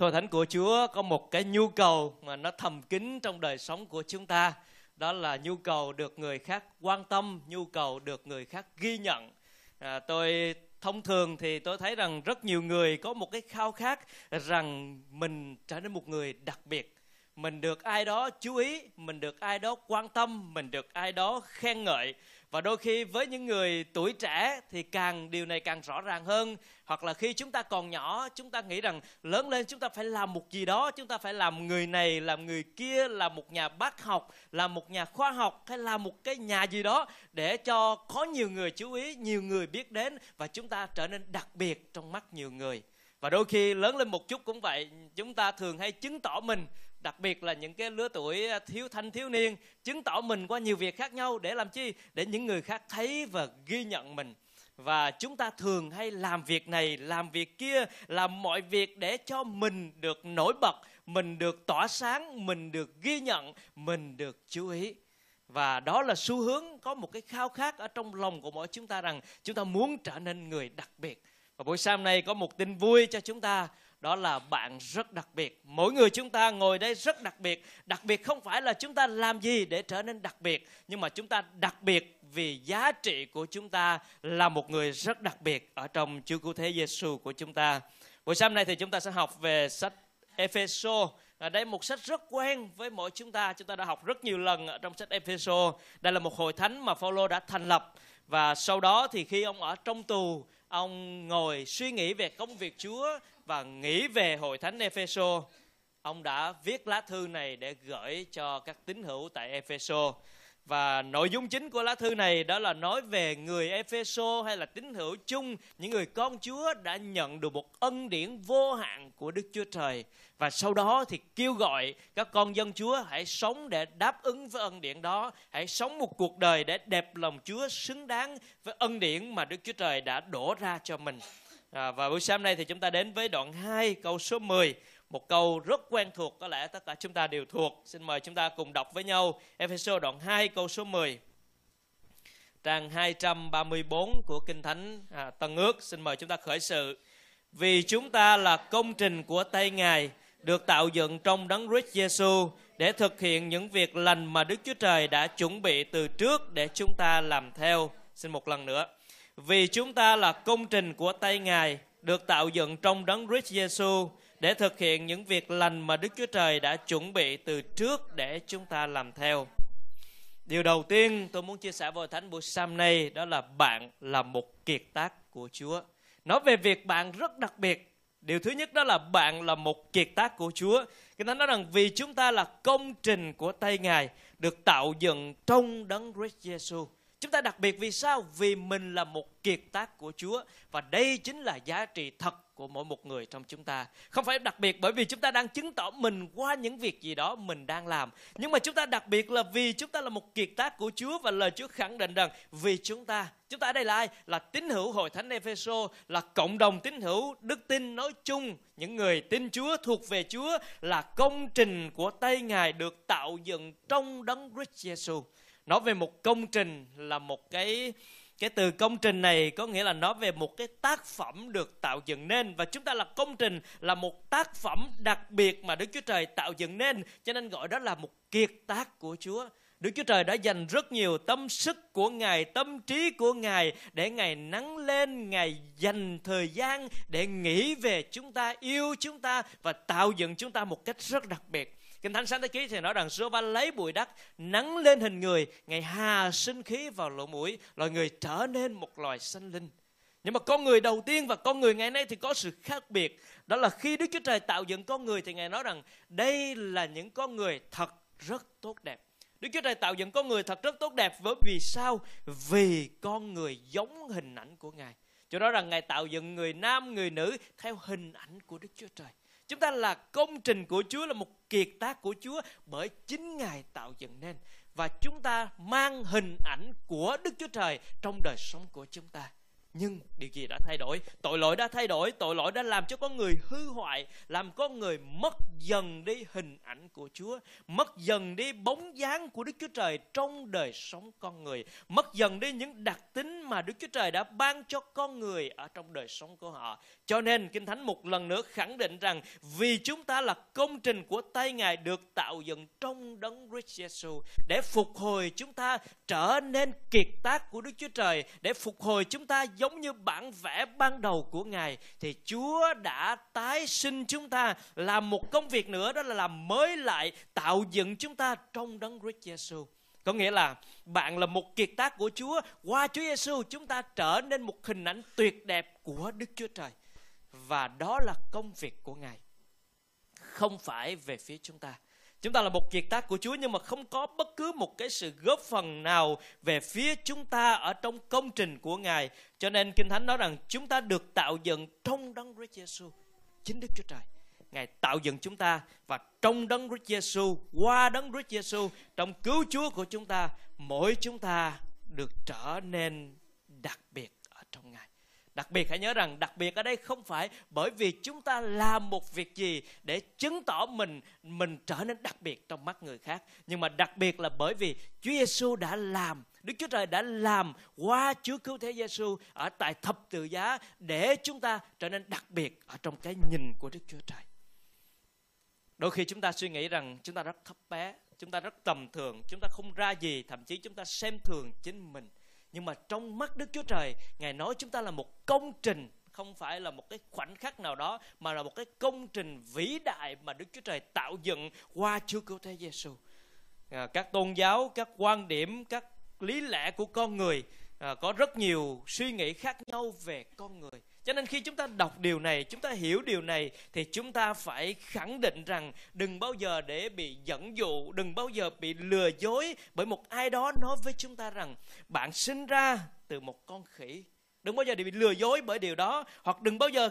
Thờ Thánh của Chúa có một cái nhu cầu mà nó thầm kín trong đời sống của chúng ta. Đó là nhu cầu được người khác quan tâm, nhu cầu được người khác ghi nhận. À, tôi thông thường thì tôi thấy rằng rất nhiều người có một cái khao khát rằng mình trở nên một người đặc biệt mình được ai đó chú ý mình được ai đó quan tâm mình được ai đó khen ngợi và đôi khi với những người tuổi trẻ thì càng điều này càng rõ ràng hơn. Hoặc là khi chúng ta còn nhỏ, chúng ta nghĩ rằng lớn lên chúng ta phải làm một gì đó, chúng ta phải làm người này, làm người kia, làm một nhà bác học, làm một nhà khoa học, hay làm một cái nhà gì đó để cho có nhiều người chú ý, nhiều người biết đến và chúng ta trở nên đặc biệt trong mắt nhiều người. Và đôi khi lớn lên một chút cũng vậy, chúng ta thường hay chứng tỏ mình đặc biệt là những cái lứa tuổi à, thiếu thanh, thiếu niên, chứng tỏ mình qua nhiều việc khác nhau để làm chi? Để những người khác thấy và ghi nhận mình. Và chúng ta thường hay làm việc này, làm việc kia, làm mọi việc để cho mình được nổi bật, mình được tỏa sáng, mình được ghi nhận, mình được chú ý. Và đó là xu hướng, có một cái khao khát ở trong lòng của mỗi chúng ta rằng chúng ta muốn trở nên người đặc biệt. Và buổi sáng nay có một tin vui cho chúng ta đó là bạn rất đặc biệt mỗi người chúng ta ngồi đây rất đặc biệt đặc biệt không phải là chúng ta làm gì để trở nên đặc biệt nhưng mà chúng ta đặc biệt vì giá trị của chúng ta là một người rất đặc biệt ở trong Chúa Cứu Thế Giêsu của chúng ta. Buổi sáng nay thì chúng ta sẽ học về sách Epheso. À, đây một sách rất quen với mỗi chúng ta. Chúng ta đã học rất nhiều lần ở trong sách Epheso. Đây là một hội thánh mà Phaolô đã thành lập và sau đó thì khi ông ở trong tù, ông ngồi suy nghĩ về công việc Chúa và nghĩ về hội thánh Epheso, ông đã viết lá thư này để gửi cho các tín hữu tại Epheso. Và nội dung chính của lá thư này đó là nói về người Epheso hay là tín hữu chung, những người con Chúa đã nhận được một ân điển vô hạn của Đức Chúa Trời. Và sau đó thì kêu gọi các con dân Chúa hãy sống để đáp ứng với ân điển đó, hãy sống một cuộc đời để đẹp lòng Chúa xứng đáng với ân điển mà Đức Chúa Trời đã đổ ra cho mình. À, và buổi sáng nay thì chúng ta đến với đoạn 2 câu số 10 một câu rất quen thuộc có lẽ tất cả chúng ta đều thuộc. Xin mời chúng ta cùng đọc với nhau Ephesos đoạn 2 câu số 10. Trang 234 của Kinh Thánh à, Tân Ước. Xin mời chúng ta khởi sự. Vì chúng ta là công trình của tay Ngài, được tạo dựng trong đấng Christ Jesus để thực hiện những việc lành mà Đức Chúa Trời đã chuẩn bị từ trước để chúng ta làm theo. Xin một lần nữa. Vì chúng ta là công trình của tay Ngài, được tạo dựng trong đấng Christ Jesus để thực hiện những việc lành mà Đức Chúa Trời đã chuẩn bị từ trước để chúng ta làm theo. Điều đầu tiên tôi muốn chia sẻ với Thánh buổi sáng nay đó là bạn là một kiệt tác của Chúa. Nói về việc bạn rất đặc biệt. Điều thứ nhất đó là bạn là một kiệt tác của Chúa. Kinh Thánh nói rằng vì chúng ta là công trình của tay Ngài, được tạo dựng trong đấng Christ Jesus Chúng ta đặc biệt vì sao? Vì mình là một kiệt tác của Chúa và đây chính là giá trị thật của mỗi một người trong chúng ta. Không phải đặc biệt bởi vì chúng ta đang chứng tỏ mình qua những việc gì đó mình đang làm. Nhưng mà chúng ta đặc biệt là vì chúng ta là một kiệt tác của Chúa và lời Chúa khẳng định rằng vì chúng ta, chúng ta ở đây là ai? Là tín hữu hội thánh Epheso, là cộng đồng tín hữu đức tin nói chung, những người tin Chúa thuộc về Chúa là công trình của tay Ngài được tạo dựng trong đấng Christ Jesus nói về một công trình là một cái cái từ công trình này có nghĩa là nói về một cái tác phẩm được tạo dựng nên và chúng ta là công trình là một tác phẩm đặc biệt mà Đức Chúa Trời tạo dựng nên cho nên gọi đó là một kiệt tác của Chúa. Đức Chúa Trời đã dành rất nhiều tâm sức của Ngài, tâm trí của Ngài để Ngài nắng lên, Ngài dành thời gian để nghĩ về chúng ta, yêu chúng ta và tạo dựng chúng ta một cách rất đặc biệt. Kinh Thánh Sáng Thế Ký thì nói rằng giô va lấy bụi đất nắng lên hình người, ngày hà sinh khí vào lỗ mũi, loài người trở nên một loài sanh linh. Nhưng mà con người đầu tiên và con người ngày nay thì có sự khác biệt. Đó là khi Đức Chúa Trời tạo dựng con người thì Ngài nói rằng đây là những con người thật rất tốt đẹp. Đức Chúa Trời tạo dựng con người thật rất tốt đẹp với vì sao? Vì con người giống hình ảnh của Ngài. Cho đó rằng Ngài tạo dựng người nam, người nữ theo hình ảnh của Đức Chúa Trời. Chúng ta là công trình của Chúa, là một kiệt tác của Chúa bởi chính Ngài tạo dựng nên. Và chúng ta mang hình ảnh của Đức Chúa Trời trong đời sống của chúng ta nhưng điều gì đã thay đổi? Tội lỗi đã thay đổi, tội lỗi đã làm cho con người hư hoại, làm con người mất dần đi hình ảnh của chúa, mất dần đi bóng dáng của đức chúa trời trong đời sống con người, mất dần đi những đặc tính mà đức chúa trời đã ban cho con người ở trong đời sống của họ. Cho nên kinh thánh một lần nữa khẳng định rằng vì chúng ta là công trình của tay ngài được tạo dựng trong đấng Christ Jesus để phục hồi chúng ta trở nên kiệt tác của Đức Chúa Trời, để phục hồi chúng ta giống như bản vẽ ban đầu của Ngài thì Chúa đã tái sinh chúng ta làm một công việc nữa đó là làm mới lại tạo dựng chúng ta trong đấng Christ Jesus. Có nghĩa là bạn là một kiệt tác của Chúa, qua Chúa Giêsu chúng ta trở nên một hình ảnh tuyệt đẹp của Đức Chúa Trời. Và đó là công việc của Ngài. Không phải về phía chúng ta. Chúng ta là một kiệt tác của Chúa nhưng mà không có bất cứ một cái sự góp phần nào về phía chúng ta ở trong công trình của Ngài. Cho nên Kinh Thánh nói rằng chúng ta được tạo dựng trong đấng Christ Jesus, chính Đức Chúa Trời. Ngài tạo dựng chúng ta và trong đấng Christ Jesus, qua đấng Christ Jesus, trong cứu Chúa của chúng ta, mỗi chúng ta được trở nên đặc biệt ở trong Ngài. Đặc biệt hãy nhớ rằng đặc biệt ở đây không phải bởi vì chúng ta làm một việc gì để chứng tỏ mình mình trở nên đặc biệt trong mắt người khác, nhưng mà đặc biệt là bởi vì Chúa Giêsu đã làm Đức Chúa Trời đã làm qua Chúa Cứu Thế Giêsu ở tại thập tự giá để chúng ta trở nên đặc biệt ở trong cái nhìn của Đức Chúa Trời. Đôi khi chúng ta suy nghĩ rằng chúng ta rất thấp bé, chúng ta rất tầm thường, chúng ta không ra gì, thậm chí chúng ta xem thường chính mình nhưng mà trong mắt Đức Chúa Trời Ngài nói chúng ta là một công trình không phải là một cái khoảnh khắc nào đó mà là một cái công trình vĩ đại mà Đức Chúa Trời tạo dựng qua Chúa Cứu Thế Giêsu. À, các tôn giáo, các quan điểm, các lý lẽ của con người à, có rất nhiều suy nghĩ khác nhau về con người cho nên khi chúng ta đọc điều này, chúng ta hiểu điều này, thì chúng ta phải khẳng định rằng đừng bao giờ để bị dẫn dụ, đừng bao giờ bị lừa dối bởi một ai đó nói với chúng ta rằng bạn sinh ra từ một con khỉ. Đừng bao giờ để bị lừa dối bởi điều đó, hoặc đừng bao giờ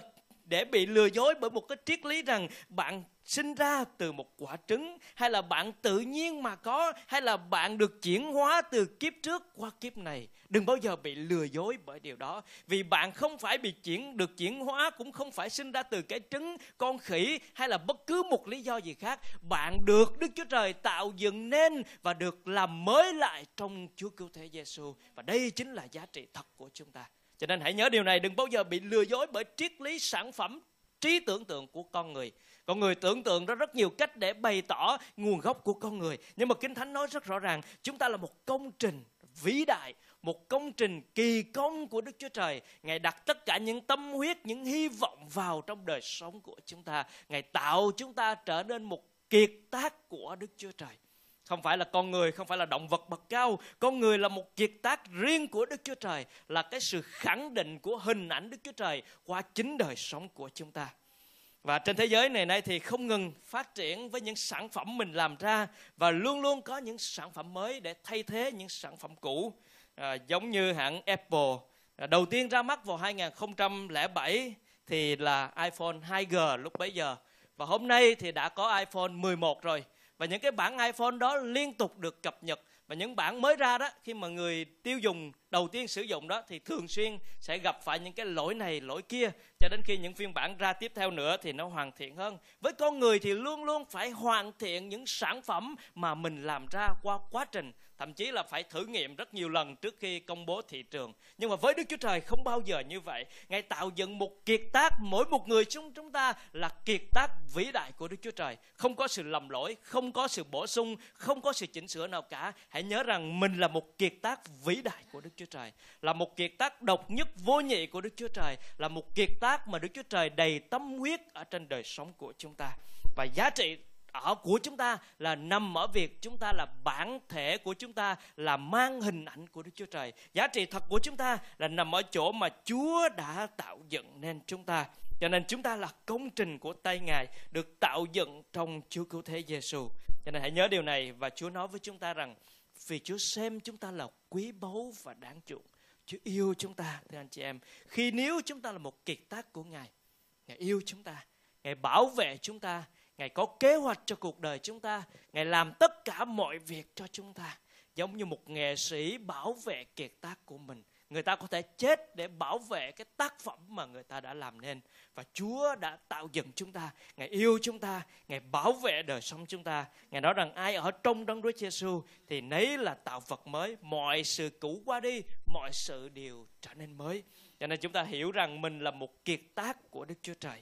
để bị lừa dối bởi một cái triết lý rằng bạn sinh ra từ một quả trứng, hay là bạn tự nhiên mà có, hay là bạn được chuyển hóa từ kiếp trước qua kiếp này. Đừng bao giờ bị lừa dối bởi điều đó. Vì bạn không phải bị chuyển, được chuyển hóa, cũng không phải sinh ra từ cái trứng, con khỉ, hay là bất cứ một lý do gì khác. Bạn được Đức Chúa Trời tạo dựng nên và được làm mới lại trong Chúa cứu thế Giêsu và đây chính là giá trị thật của chúng ta cho nên hãy nhớ điều này đừng bao giờ bị lừa dối bởi triết lý sản phẩm trí tưởng tượng của con người con người tưởng tượng ra rất nhiều cách để bày tỏ nguồn gốc của con người nhưng mà kinh thánh nói rất rõ ràng chúng ta là một công trình vĩ đại một công trình kỳ công của Đức Chúa Trời. Ngài đặt tất cả những tâm huyết, những hy vọng vào trong đời sống của chúng ta. Ngài tạo chúng ta trở nên một kiệt tác của Đức Chúa Trời. Không phải là con người, không phải là động vật bậc cao. Con người là một kiệt tác riêng của Đức Chúa Trời. Là cái sự khẳng định của hình ảnh Đức Chúa Trời qua chính đời sống của chúng ta. Và trên thế giới này nay thì không ngừng phát triển với những sản phẩm mình làm ra và luôn luôn có những sản phẩm mới để thay thế những sản phẩm cũ. À, giống như hãng Apple à, đầu tiên ra mắt vào 2007 thì là iPhone 2G lúc bấy giờ và hôm nay thì đã có iPhone 11 rồi và những cái bản iPhone đó liên tục được cập nhật. Và những bản mới ra đó, khi mà người tiêu dùng đầu tiên sử dụng đó, thì thường xuyên sẽ gặp phải những cái lỗi này, lỗi kia. Cho đến khi những phiên bản ra tiếp theo nữa thì nó hoàn thiện hơn. Với con người thì luôn luôn phải hoàn thiện những sản phẩm mà mình làm ra qua quá trình thậm chí là phải thử nghiệm rất nhiều lần trước khi công bố thị trường. Nhưng mà với đức chúa trời không bao giờ như vậy. Ngài tạo dựng một kiệt tác, mỗi một người trong chúng ta là kiệt tác vĩ đại của đức chúa trời. Không có sự lầm lỗi, không có sự bổ sung, không có sự chỉnh sửa nào cả. Hãy nhớ rằng mình là một kiệt tác vĩ đại của đức chúa trời. Là một kiệt tác độc nhất vô nhị của đức chúa trời. Là một kiệt tác mà đức chúa trời đầy tâm huyết ở trên đời sống của chúng ta. Và giá trị ở của chúng ta là nằm ở việc chúng ta là bản thể của chúng ta là mang hình ảnh của Đức Chúa Trời. Giá trị thật của chúng ta là nằm ở chỗ mà Chúa đã tạo dựng nên chúng ta. Cho nên chúng ta là công trình của tay Ngài được tạo dựng trong Chúa Cứu Thế Giêsu. Cho nên hãy nhớ điều này và Chúa nói với chúng ta rằng vì Chúa xem chúng ta là quý báu và đáng chuộng. Chúa yêu chúng ta, thưa anh chị em. Khi nếu chúng ta là một kiệt tác của Ngài, Ngài yêu chúng ta, Ngài bảo vệ chúng ta, Ngài có kế hoạch cho cuộc đời chúng ta. Ngài làm tất cả mọi việc cho chúng ta. Giống như một nghệ sĩ bảo vệ kiệt tác của mình. người ta có thể chết để bảo vệ cái tác phẩm mà người ta đã làm nên và Chúa đã tạo dựng chúng ta ngài yêu chúng ta, ngài bảo vệ đời sống chúng ta ngài nói rằng ai ở trong đấng Chúa Giêsu thì nấy là tạo vật mới mọi sự cũ qua đi, mọi sự đều trở nên mới cho nên chúng ta hiểu rằng mình là một kiệt tác của Đức Chúa Trời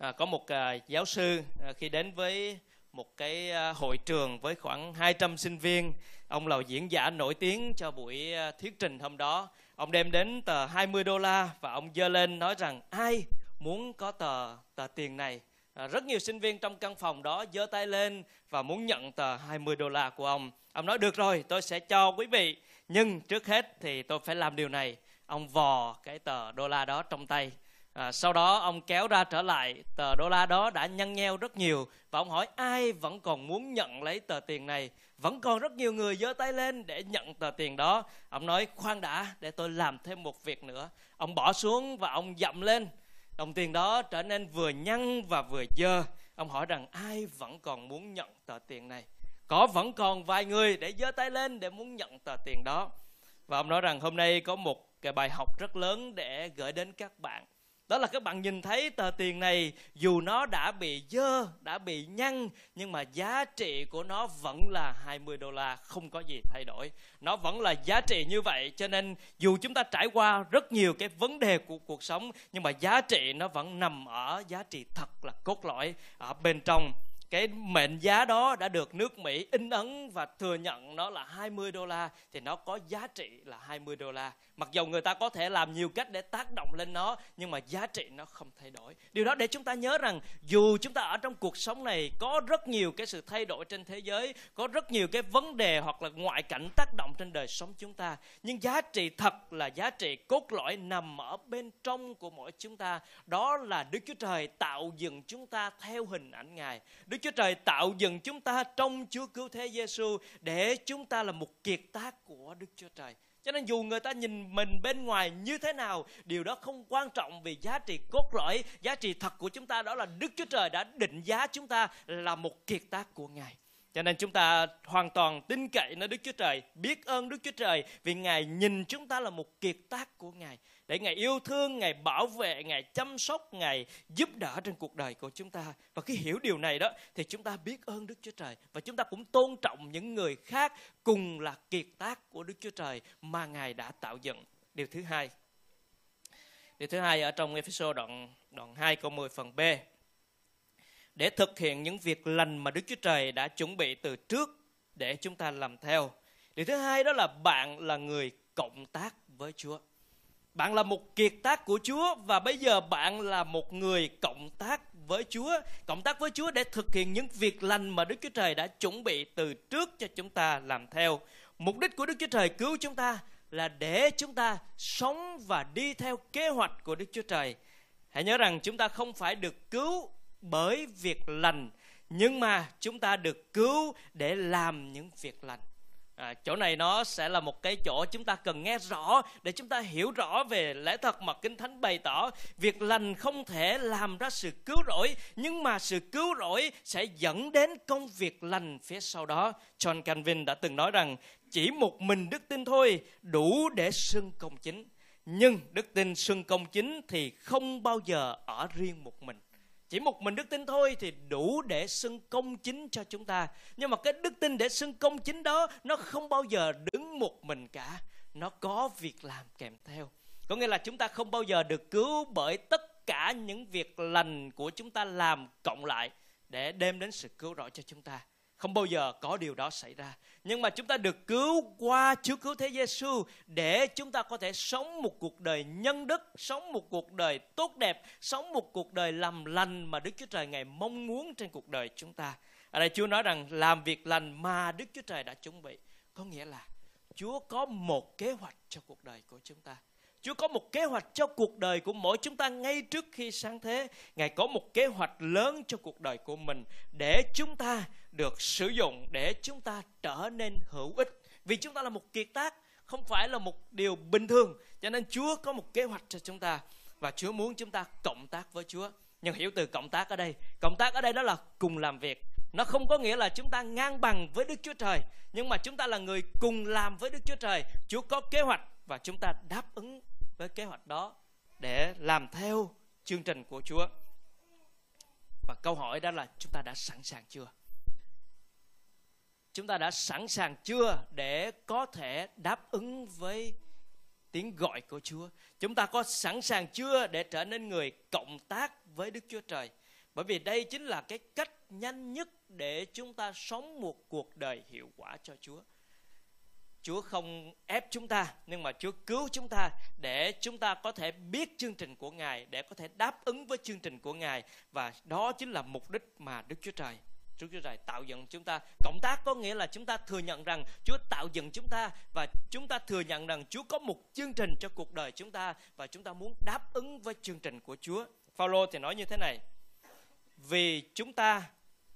à, có một à, giáo sư à, khi đến với một cái à, hội trường với khoảng 200 sinh viên. Ông là diễn giả nổi tiếng cho buổi à, thuyết trình hôm đó. Ông đem đến tờ 20 đô la và ông dơ lên nói rằng ai muốn có tờ tờ tiền này? À, rất nhiều sinh viên trong căn phòng đó giơ tay lên và muốn nhận tờ 20 đô la của ông. Ông nói được rồi tôi sẽ cho quý vị nhưng trước hết thì tôi phải làm điều này. Ông vò cái tờ đô la đó trong tay. À, sau đó ông kéo ra trở lại tờ đô la đó đã nhăn nheo rất nhiều và ông hỏi ai vẫn còn muốn nhận lấy tờ tiền này? Vẫn còn rất nhiều người giơ tay lên để nhận tờ tiền đó. Ông nói khoan đã để tôi làm thêm một việc nữa. Ông bỏ xuống và ông dậm lên. Đồng tiền đó trở nên vừa nhăn và vừa dơ. Ông hỏi rằng ai vẫn còn muốn nhận tờ tiền này? Có vẫn còn vài người để giơ tay lên để muốn nhận tờ tiền đó. Và ông nói rằng hôm nay có một cái bài học rất lớn để gửi đến các bạn đó là các bạn nhìn thấy tờ tiền này dù nó đã bị dơ, đã bị nhăn nhưng mà giá trị của nó vẫn là 20 đô la, không có gì thay đổi. Nó vẫn là giá trị như vậy cho nên dù chúng ta trải qua rất nhiều cái vấn đề của cuộc sống nhưng mà giá trị nó vẫn nằm ở giá trị thật là cốt lõi ở bên trong cái mệnh giá đó đã được nước Mỹ in ấn và thừa nhận nó là 20 đô la thì nó có giá trị là 20 đô la. Mặc dù người ta có thể làm nhiều cách để tác động lên nó nhưng mà giá trị nó không thay đổi. Điều đó để chúng ta nhớ rằng dù chúng ta ở trong cuộc sống này có rất nhiều cái sự thay đổi trên thế giới, có rất nhiều cái vấn đề hoặc là ngoại cảnh tác động trên đời sống chúng ta, nhưng giá trị thật là giá trị cốt lõi nằm ở bên trong của mỗi chúng ta. Đó là Đức Chúa Trời tạo dựng chúng ta theo hình ảnh Ngài. Đức Chúa Trời tạo dựng chúng ta trong Chúa cứu thế Giêsu để chúng ta là một kiệt tác của Đức Chúa Trời. Cho nên dù người ta nhìn mình bên ngoài như thế nào, điều đó không quan trọng vì giá trị cốt lõi, giá trị thật của chúng ta đó là Đức Chúa Trời đã định giá chúng ta là một kiệt tác của Ngài. Cho nên chúng ta hoàn toàn tin cậy nơi Đức Chúa Trời, biết ơn Đức Chúa Trời vì Ngài nhìn chúng ta là một kiệt tác của Ngài để Ngài yêu thương, Ngài bảo vệ, Ngài chăm sóc, Ngài giúp đỡ trên cuộc đời của chúng ta. Và khi hiểu điều này đó thì chúng ta biết ơn Đức Chúa Trời và chúng ta cũng tôn trọng những người khác cùng là kiệt tác của Đức Chúa Trời mà Ngài đã tạo dựng. Điều thứ hai. Điều thứ hai ở trong Ephesos đoạn đoạn 2 câu 10 phần B. Để thực hiện những việc lành mà Đức Chúa Trời đã chuẩn bị từ trước để chúng ta làm theo. Điều thứ hai đó là bạn là người cộng tác với Chúa. Bạn là một kiệt tác của Chúa và bây giờ bạn là một người cộng tác với Chúa, cộng tác với Chúa để thực hiện những việc lành mà Đức Chúa Trời đã chuẩn bị từ trước cho chúng ta làm theo. Mục đích của Đức Chúa Trời cứu chúng ta là để chúng ta sống và đi theo kế hoạch của Đức Chúa Trời. Hãy nhớ rằng chúng ta không phải được cứu bởi việc lành, nhưng mà chúng ta được cứu để làm những việc lành. À, chỗ này nó sẽ là một cái chỗ chúng ta cần nghe rõ để chúng ta hiểu rõ về lẽ thật mà kinh thánh bày tỏ. Việc lành không thể làm ra sự cứu rỗi nhưng mà sự cứu rỗi sẽ dẫn đến công việc lành phía sau đó. John Calvin đã từng nói rằng chỉ một mình đức tin thôi đủ để xưng công chính. Nhưng đức tin xưng công chính thì không bao giờ ở riêng một mình chỉ một mình đức tin thôi thì đủ để xưng công chính cho chúng ta. Nhưng mà cái đức tin để xưng công chính đó, nó không bao giờ đứng một mình cả. Nó có việc làm kèm theo. Có nghĩa là chúng ta không bao giờ được cứu bởi tất cả những việc lành của chúng ta làm cộng lại để đem đến sự cứu rỗi cho chúng ta không bao giờ có điều đó xảy ra. Nhưng mà chúng ta được cứu qua Chúa cứu thế Giêsu để chúng ta có thể sống một cuộc đời nhân đức, sống một cuộc đời tốt đẹp, sống một cuộc đời làm lành mà Đức Chúa Trời Ngài mong muốn trên cuộc đời chúng ta. Ở đây Chúa nói rằng làm việc lành mà Đức Chúa Trời đã chuẩn bị. Có nghĩa là Chúa có một kế hoạch cho cuộc đời của chúng ta. Chúa có một kế hoạch cho cuộc đời của mỗi chúng ta ngay trước khi sáng thế. Ngài có một kế hoạch lớn cho cuộc đời của mình để chúng ta được sử dụng để chúng ta trở nên hữu ích. Vì chúng ta là một kiệt tác, không phải là một điều bình thường. Cho nên Chúa có một kế hoạch cho chúng ta và Chúa muốn chúng ta cộng tác với Chúa. Nhưng hiểu từ cộng tác ở đây, cộng tác ở đây đó là cùng làm việc. Nó không có nghĩa là chúng ta ngang bằng với Đức Chúa Trời, nhưng mà chúng ta là người cùng làm với Đức Chúa Trời. Chúa có kế hoạch và chúng ta đáp ứng với kế hoạch đó để làm theo chương trình của Chúa. Và câu hỏi đó là chúng ta đã sẵn sàng chưa? Chúng ta đã sẵn sàng chưa để có thể đáp ứng với tiếng gọi của Chúa? Chúng ta có sẵn sàng chưa để trở nên người cộng tác với Đức Chúa Trời? Bởi vì đây chính là cái cách nhanh nhất để chúng ta sống một cuộc đời hiệu quả cho Chúa. Chúa không ép chúng ta nhưng mà Chúa cứu chúng ta để chúng ta có thể biết chương trình của Ngài để có thể đáp ứng với chương trình của Ngài và đó chính là mục đích mà Đức Chúa Trời Đức Chúa Trời tạo dựng chúng ta. Cộng tác có nghĩa là chúng ta thừa nhận rằng Chúa tạo dựng chúng ta và chúng ta thừa nhận rằng Chúa có một chương trình cho cuộc đời chúng ta và chúng ta muốn đáp ứng với chương trình của Chúa. Phaolô thì nói như thế này: Vì chúng ta,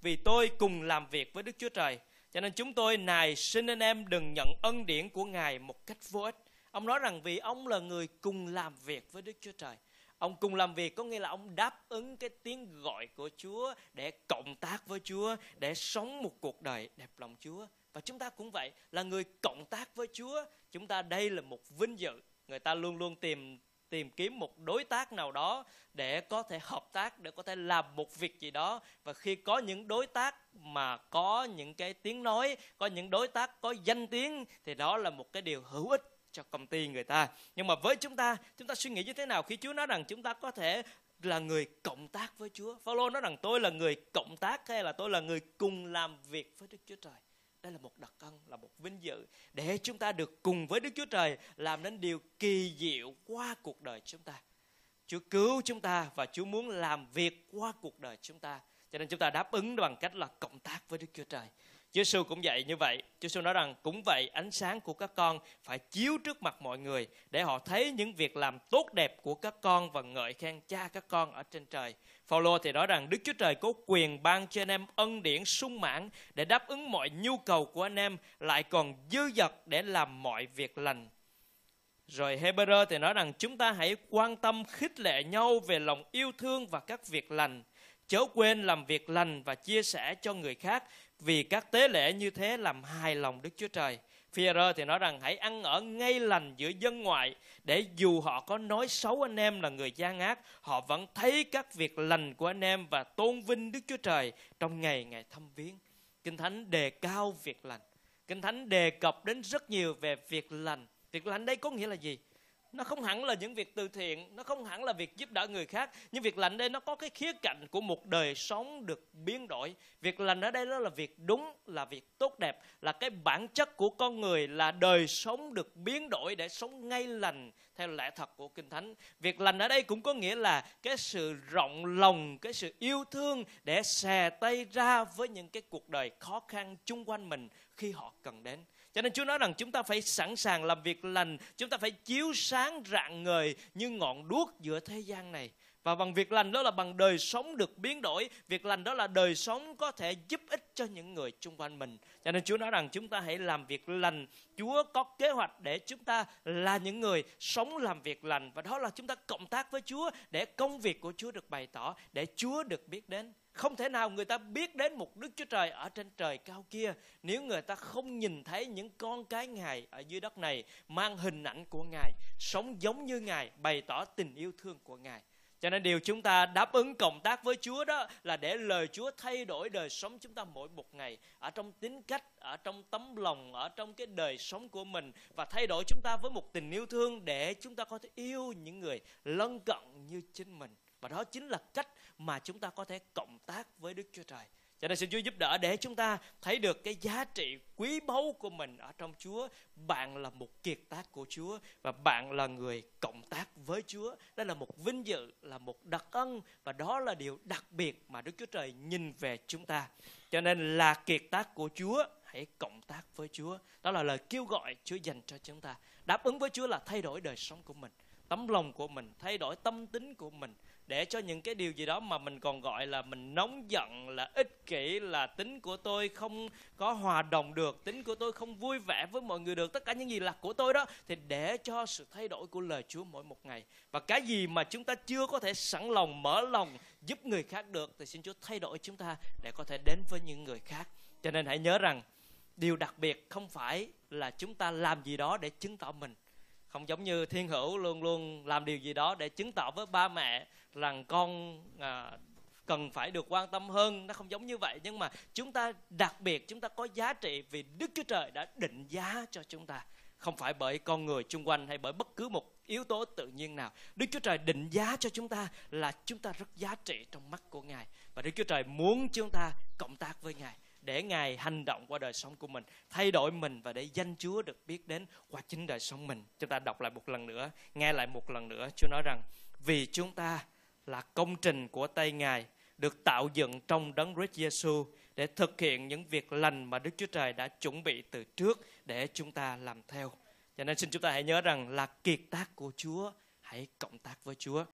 vì tôi cùng làm việc với Đức Chúa Trời cho nên chúng tôi này xin anh em đừng nhận ân điển của Ngài một cách vô ích. Ông nói rằng vì ông là người cùng làm việc với Đức Chúa Trời. Ông cùng làm việc có nghĩa là ông đáp ứng cái tiếng gọi của Chúa để cộng tác với Chúa, để sống một cuộc đời đẹp lòng Chúa. Và chúng ta cũng vậy, là người cộng tác với Chúa. Chúng ta đây là một vinh dự. Người ta luôn luôn tìm tìm kiếm một đối tác nào đó để có thể hợp tác, để có thể làm một việc gì đó. Và khi có những đối tác mà có những cái tiếng nói, có những đối tác có danh tiếng, thì đó là một cái điều hữu ích cho công ty người ta. Nhưng mà với chúng ta chúng ta suy nghĩ như thế nào khi Chúa nói rằng chúng ta có thể là người cộng tác với Chúa? Phaolô nói rằng tôi là người cộng tác hay là tôi là người cùng làm việc với Đức Chúa Trời? Đây là một đặc ân, là một vinh dự để chúng ta được cùng với Đức Chúa Trời làm nên điều kỳ diệu qua cuộc đời chúng ta. Chúa cứu chúng ta và Chúa muốn làm việc qua cuộc đời chúng ta. Cho nên chúng ta đáp ứng bằng cách là cộng tác với Đức Chúa Trời. Chúa Giêsu cũng dạy như vậy. Chúa Giêsu nói rằng, cũng vậy, ánh sáng của các con phải chiếu trước mặt mọi người để họ thấy những việc làm tốt đẹp của các con và ngợi khen cha các con ở trên trời. Phaolô thì nói rằng, Đức Chúa Trời có quyền ban cho anh em ân điển sung mãn để đáp ứng mọi nhu cầu của anh em, lại còn dư dật để làm mọi việc lành. Rồi Hebrew thì nói rằng, chúng ta hãy quan tâm khích lệ nhau về lòng yêu thương và các việc lành. Chớ quên làm việc lành và chia sẻ cho người khác vì các tế lễ như thế làm hài lòng Đức Chúa Trời. Führer thì nói rằng hãy ăn ở ngay lành giữa dân ngoại để dù họ có nói xấu anh em là người gian ác, họ vẫn thấy các việc lành của anh em và tôn vinh Đức Chúa Trời trong ngày ngày thăm viếng. Kinh Thánh đề cao việc lành. Kinh Thánh đề cập đến rất nhiều về việc lành. Việc lành đây có nghĩa là gì? Nó không hẳn là những việc từ thiện, nó không hẳn là việc giúp đỡ người khác, nhưng việc lành đây nó có cái khía cạnh của một đời sống được biến đổi. Việc lành ở đây đó là việc đúng, là việc tốt đẹp, là cái bản chất của con người, là đời sống được biến đổi để sống ngay lành, theo lẽ thật của kinh thánh. Việc lành ở đây cũng có nghĩa là cái sự rộng lòng, cái sự yêu thương để xè tay ra với những cái cuộc đời khó khăn chung quanh mình khi họ cần đến cho nên Chúa nói rằng chúng ta phải sẵn sàng làm việc lành, chúng ta phải chiếu sáng rạng ngời như ngọn đuốc giữa thế gian này. Và bằng việc lành đó là bằng đời sống được biến đổi. Việc lành đó là đời sống có thể giúp ích cho những người chung quanh mình. Cho nên Chúa nói rằng chúng ta hãy làm việc lành. Chúa có kế hoạch để chúng ta là những người sống làm việc lành. Và đó là chúng ta cộng tác với Chúa để công việc của Chúa được bày tỏ, để Chúa được biết đến. Không thể nào người ta biết đến một Đức Chúa Trời ở trên trời cao kia nếu người ta không nhìn thấy những con cái Ngài ở dưới đất này mang hình ảnh của Ngài, sống giống như Ngài, bày tỏ tình yêu thương của Ngài. Cho nên điều chúng ta đáp ứng cộng tác với Chúa đó là để lời Chúa thay đổi đời sống chúng ta mỗi một ngày ở trong tính cách, ở trong tấm lòng, ở trong cái đời sống của mình và thay đổi chúng ta với một tình yêu thương để chúng ta có thể yêu những người lân cận như chính mình. Và đó chính là cách mà chúng ta có thể cộng tác với Đức Chúa Trời. Cho nên xin Chúa giúp đỡ để chúng ta thấy được cái giá trị quý báu của mình ở trong Chúa. Bạn là một kiệt tác của Chúa và bạn là người cộng tác với Chúa. Đây là một vinh dự, là một đặc ân và đó là điều đặc biệt mà Đức Chúa Trời nhìn về chúng ta. Cho nên là kiệt tác của Chúa, hãy cộng tác với Chúa. Đó là lời kêu gọi Chúa dành cho chúng ta. Đáp ứng với Chúa là thay đổi đời sống của mình, tấm lòng của mình, thay đổi tâm tính của mình để cho những cái điều gì đó mà mình còn gọi là mình nóng giận, là ích kỷ, là tính của tôi không có hòa đồng được, tính của tôi không vui vẻ với mọi người được, tất cả những gì là của tôi đó, thì để cho sự thay đổi của lời Chúa mỗi một ngày. Và cái gì mà chúng ta chưa có thể sẵn lòng, mở lòng, giúp người khác được, thì xin Chúa thay đổi chúng ta để có thể đến với những người khác. Cho nên hãy nhớ rằng, điều đặc biệt không phải là chúng ta làm gì đó để chứng tỏ mình. Không giống như thiên hữu luôn luôn làm điều gì đó để chứng tỏ với ba mẹ rằng con à, cần phải được quan tâm hơn. Nó không giống như vậy nhưng mà chúng ta đặc biệt chúng ta có giá trị vì đức chúa trời đã định giá cho chúng ta. Không phải bởi con người chung quanh hay bởi bất cứ một yếu tố tự nhiên nào. Đức chúa trời định giá cho chúng ta là chúng ta rất giá trị trong mắt của ngài. Và đức chúa trời muốn chúng ta cộng tác với ngài để ngài hành động qua đời sống của mình thay đổi mình và để danh chúa được biết đến qua chính đời sống mình. Chúng ta đọc lại một lần nữa nghe lại một lần nữa. Chúa nói rằng vì chúng ta là công trình của tay ngài được tạo dựng trong đấng Christ Giêsu để thực hiện những việc lành mà Đức Chúa Trời đã chuẩn bị từ trước để chúng ta làm theo. Cho nên xin chúng ta hãy nhớ rằng là kiệt tác của Chúa, hãy cộng tác với Chúa.